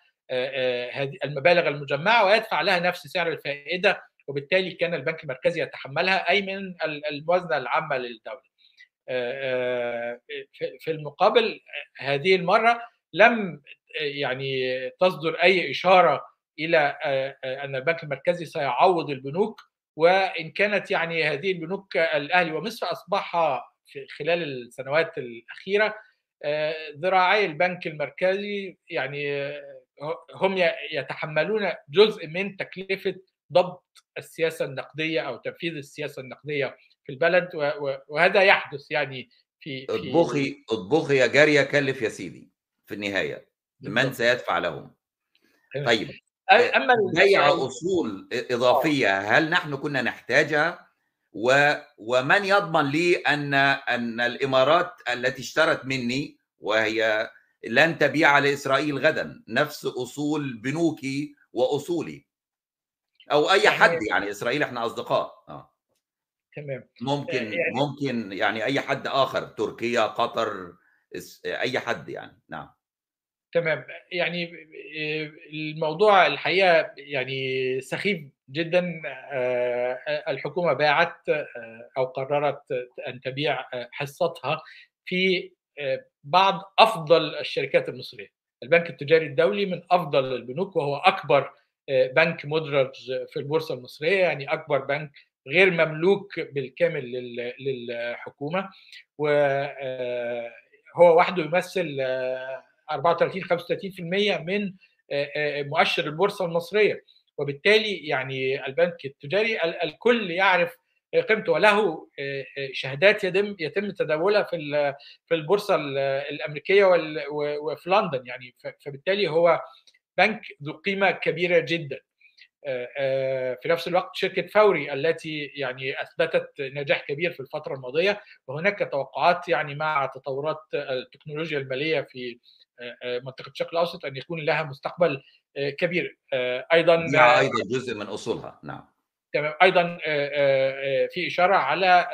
هذه المبالغ المجمعة ويدفع لها نفس سعر الفائدة وبالتالي كان البنك المركزي يتحملها أي من الموازنة العامة للدولة. في المقابل هذه المرة لم يعني تصدر أي إشارة إلى أن البنك المركزي سيعوض البنوك وإن كانت يعني هذه البنوك الأهلي ومصر أصبح خلال السنوات الأخيرة ذراعي البنك المركزي يعني هم يتحملون جزء من تكلفة ضبط السياسة النقدية أو تنفيذ السياسة النقدية في البلد وهذا يحدث يعني في اطبخي اطبخي يا جاريه كلف يا سيدي في النهاية من سيدفع لهم؟ طيب أما بيع أصول إضافية هل نحن كنا نحتاجها؟ و... ومن يضمن لي ان أن الإمارات التي اشترت مني وهي لن تبيع لإسرائيل غدا نفس أصول بنوكي وأصولي. أو أي حد يعني إسرائيل إحنا أصدقاء. آه. تمام. ممكن يعني ممكن يعني أي حد آخر تركيا قطر أي حد يعني. نعم. تمام. يعني الموضوع الحقيقة يعني سخيف جدا الحكومة باعت أو قررت أن تبيع حصتها في بعض أفضل الشركات المصرية. البنك التجاري الدولي من أفضل البنوك وهو أكبر بنك مدرج في البورصة المصرية يعني أكبر بنك غير مملوك بالكامل للحكومة. وهو وحده يمثل 34 35% من مؤشر البورصة المصرية. وبالتالي يعني البنك التجاري الكل يعرف قيمته وله شهادات يتم يتم تداولها في في البورصة الأمريكية وفي لندن يعني. فبالتالي هو بنك ذو قيمة كبيرة جدا. في نفس الوقت شركة فوري التي يعني أثبتت نجاح كبير في الفترة الماضية. وهناك توقعات يعني مع تطورات التكنولوجيا المالية في منطقة الشرق الأوسط أن يكون لها مستقبل كبير. أيضا أيضا جزء من أصولها. نعم. تمام. أيضا في إشارة على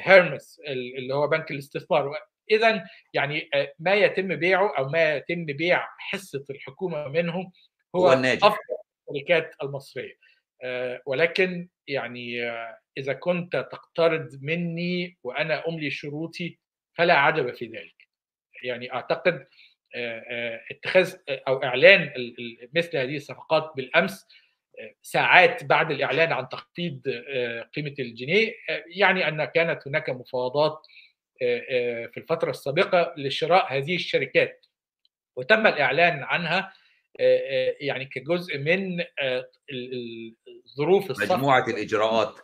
هيرمس اللي هو بنك الاستثمار. اذا يعني ما يتم بيعه أو ما يتم بيع حصة الحكومة منه هو, هو الناجح. أفضل الشركات المصرية. ولكن يعني إذا كنت تقترض مني وأنا أملي شروطي فلا عجب في ذلك. يعني أعتقد اتخاذ أو إعلان مثل هذه الصفقات بالأمس ساعات بعد الإعلان عن تخفيض قيمة الجنيه. يعني أن كانت هناك مفاوضات في الفترة السابقة لشراء هذه الشركات. وتم الإعلان عنها يعني كجزء من ظروف الصفقه مجموعة الإجراءات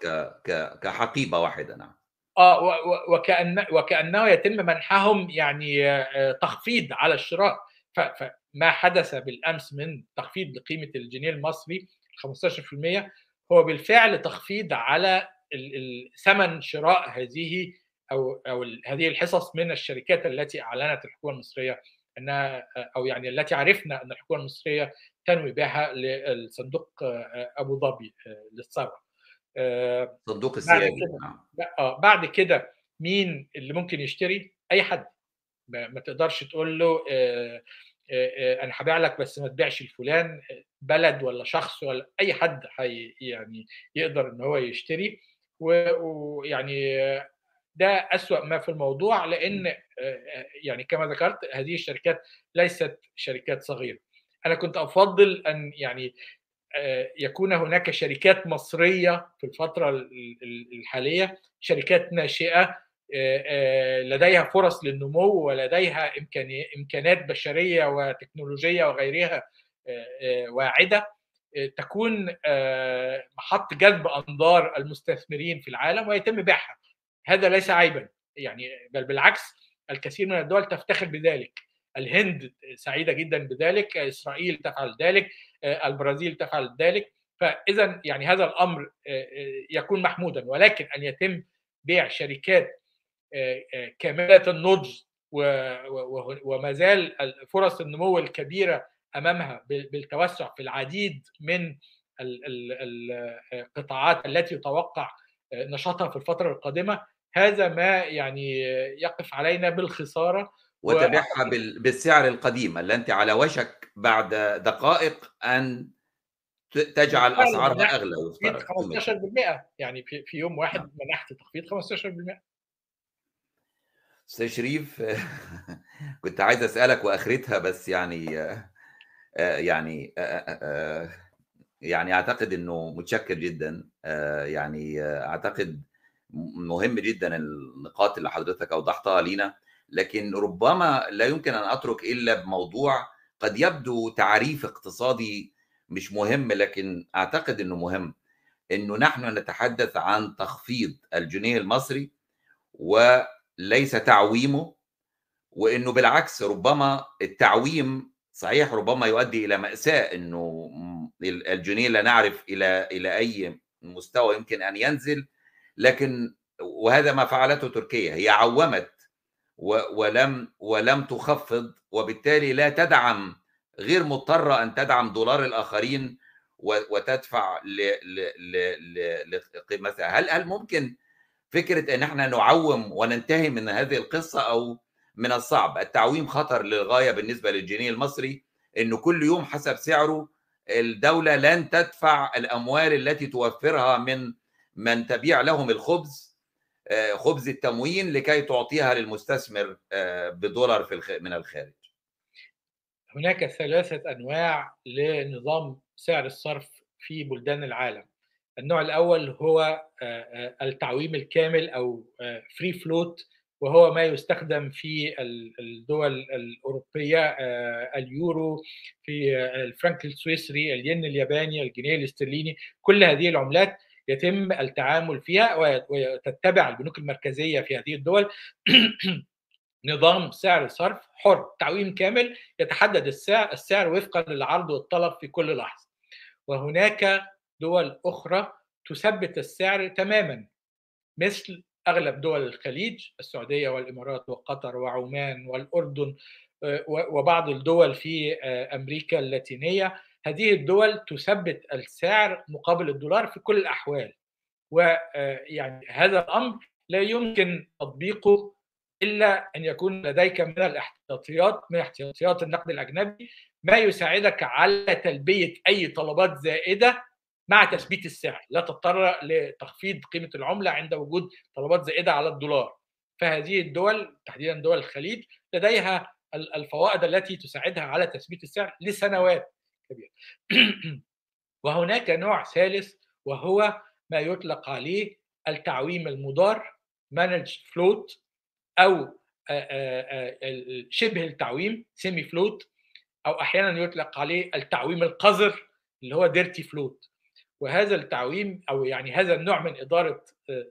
كحقيبة واحدة نعم. آه وكأن وكأنه يتم منحهم يعني تخفيض على الشراء فما حدث بالأمس من تخفيض لقيمة الجنيه المصري 15% هو بالفعل تخفيض على ثمن شراء هذه أو أو هذه الحصص من الشركات التي أعلنت الحكومة المصرية أنها أو يعني التي عرفنا أن الحكومة المصرية تنوي بيعها للصندوق أبو ظبي للثروة. صندوق السيادي آه. بعد كده مين اللي ممكن يشتري؟ أي حد. ما تقدرش تقول له آه آه أنا هبيع لك بس ما تبيعش لفلان بلد ولا شخص ولا أي حد حي يعني يقدر إن هو يشتري. ويعني ده أسوأ ما في الموضوع لأن يعني كما ذكرت هذه الشركات ليست شركات صغيرة. أنا كنت أفضل أن يعني يكون هناك شركات مصرية في الفترة الحالية شركات ناشئة لديها فرص للنمو ولديها امكانات بشرية وتكنولوجية وغيرها واعدة تكون محط جذب أنظار المستثمرين في العالم ويتم بيعها. هذا ليس عيبا يعني بل بالعكس الكثير من الدول تفتخر بذلك. الهند سعيدة جدا بذلك إسرائيل تفعل ذلك البرازيل تفعل ذلك. فاذا يعني هذا الأمر يكون محمودا. ولكن أن يتم بيع شركات كاملة النضج وما زال فرص النمو الكبيرة أمامها بالتوسع في العديد من القطاعات التي يتوقع نشاطها في الفترة القادمة هذا ما يعني يقف علينا بالخسارة. وتبيعها بالسعر القديم اللي أنت على وشك بعد دقائق أن تجعل أسعارها أغلى 15% يعني في, في يوم واحد نعم. منحت تخفيض 15% أستاذ شريف كنت عايز أسألك وأخرتها بس يعني يعني يعني أعتقد إنه متشكر جدا يعني أعتقد مهم جدا النقاط اللي حضرتك أوضحتها لينا. لكن ربما لا يمكن أن أترك إلا بموضوع قد يبدو تعريف اقتصادي مش مهم لكن أعتقد إنه مهم. إنه نحن نتحدث عن تخفيض الجنيه المصري وليس تعويمه وإنه بالعكس ربما التعويم صحيح ربما يؤدي إلى مأساة إنه الجنيه لا نعرف إلى إلى أي مستوى يمكن أن ينزل لكن وهذا ما فعلته تركيا هي عومت ولم ولم تخفض وبالتالي لا تدعم غير مضطره أن تدعم دولار الآخرين وتدفع لقيمتها هل هل ممكن فكرة إن إحنا نعوم وننتهي من هذه القصة أو من الصعب؟ التعويم خطر للغاية بالنسبة للجنيه المصري إنه كل يوم حسب سعره الدولة لن تدفع الأموال التي توفرها من من تبيع لهم الخبز خبز التموين لكي تعطيها للمستثمر بدولار في من الخارج. هناك ثلاثة أنواع لنظام سعر الصرف في بلدان العالم. النوع الأول هو التعويم الكامل أو free float وهو ما يستخدم في الدول الأوروبية اليورو في الفرنك السويسري الين الياباني الجنيه الاسترليني. كل هذه العملات يتم التعامل فيها وتتبع البنوك المركزية في هذه الدول. نظام سعر صرف حر تعويم كامل يتحدد السعر السعر وفقا للعرض والطلب في كل لحظة. وهناك دول أخرى تثبت السعر تماما مثل أغلب دول الخليج السعودية والإمارات وقطر وعمان والأردن وبعض الدول في أمريكا اللاتينية. هذه الدول تثبت السعر مقابل الدولار في كل الأحوال. ويعني هذا الأمر لا يمكن تطبيقه إلا أن يكون لديك من الاحتياطيات من احتياطيات النقد الأجنبي ما يساعدك على تلبية أي طلبات زائدة مع تثبيت السعر. لا تضطر لتخفيض قيمة العملة عند وجود طلبات زائدة على الدولار. فهذه الدول تحديدا دول الخليج لديها الفوائد التي تساعدها على تثبيت السعر لسنوات. كبيره وهناك نوع ثالث وهو ما يطلق عليه التعويم المدار managed float أو شبه التعويم semi float أو أحيانا يطلق عليه التعويم القذر اللي هو dirty float وهذا التعويم أو يعني هذا النوع من إدارة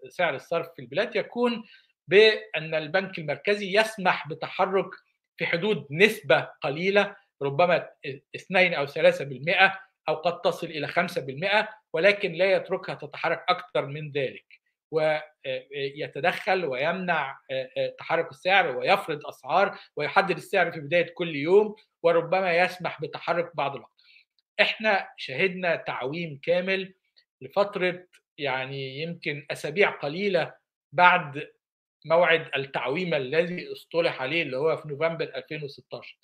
سعر الصرف في البلاد يكون بأن البنك المركزي يسمح بتحرك في حدود نسبة قليلة ربما 2 أو 3% أو قد تصل إلى 5% ولكن لا يتركها تتحرك أكثر من ذلك ويتدخل ويمنع تحرك السعر ويفرض أسعار ويحدد السعر في بداية كل يوم وربما يسمح بتحرك بعض الوقت. إحنا شهدنا تعويم كامل لفترة يعني يمكن أسابيع قليلة بعد موعد التعويم الذي اصطلح عليه اللي هو في نوفمبر 2016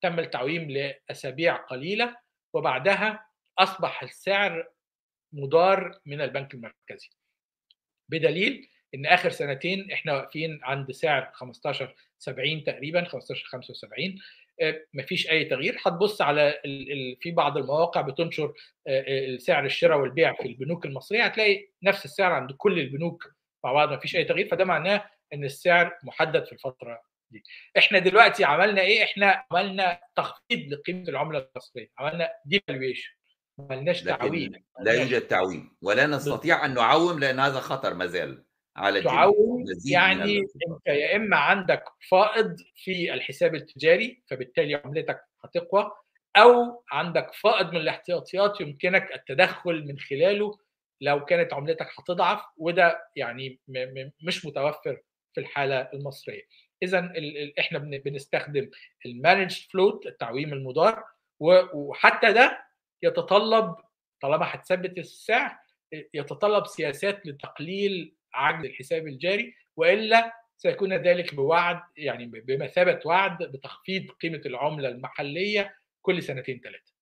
تم التعويم لأسابيع قليلة وبعدها أصبح السعر مضار من البنك المركزي. بدليل إن آخر سنتين إحنا واقفين عند سعر 15 70 تقريبا 15 75 مفيش أي تغيير. هتبص على ال في بعض المواقع بتنشر سعر الشراء والبيع في البنوك المصرية هتلاقي نفس السعر عند كل البنوك مع بعض مفيش أي تغيير. فده معناه إن السعر محدد في الفترة دي. إحنا دلوقتي عملنا إيه؟ إحنا عملنا تخفيض لقيمة العملة المصريه عملنا ديفالويشن ما عملناش تعويم. لا يوجد تعويم. ولا نستطيع أن نعوم لأن هذا خطر ما زال على تعوم يعني أنت يا إما عندك فائض في الحساب التجاري فبالتالي عملتك هتقوى أو عندك فائض من الاحتياطيات يمكنك التدخل من خلاله لو كانت عملتك هتضعف وده يعني مش متوفر في الحالة المصرية. اذا إحنا بنستخدم المانج فلوت التعويم المضار وحتى ده يتطلب طالما هتثبت السعر يتطلب سياسات لتقليل عجز الحساب الجاري وإلا سيكون ذلك بوعد يعني بمثابة وعد بتخفيض قيمة العملة المحلية كل سنتين ثلاثة.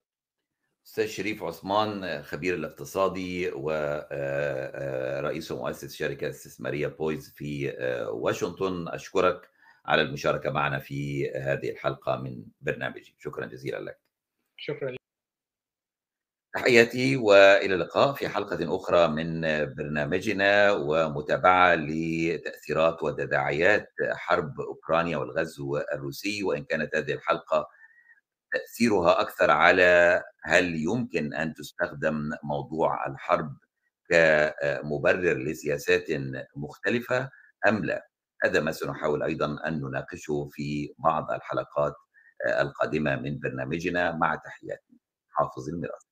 أستاذ شريف عثمان خبير الاقتصادي ورئيس ومؤسس شركة استثمارية بويز في واشنطن أشكرك على المشاركة معنا في هذه الحلقة من برنامجي شكرا جزيلا لك. شكرا لك. تحياتي وإلى اللقاء في حلقة أخرى من برنامجنا ومتابعة لتأثيرات وتداعيات حرب أوكرانيا والغزو الروسي وإن كانت هذه الحلقة تأثيرها أكثر على هل يمكن أن تستخدم موضوع الحرب كمبرر لسياسات مختلفة أم لا؟ هذا ما سنحاول أيضا أن نناقشه في بعض الحلقات القادمة من برنامجنا مع تحياتي حافظ الميراث.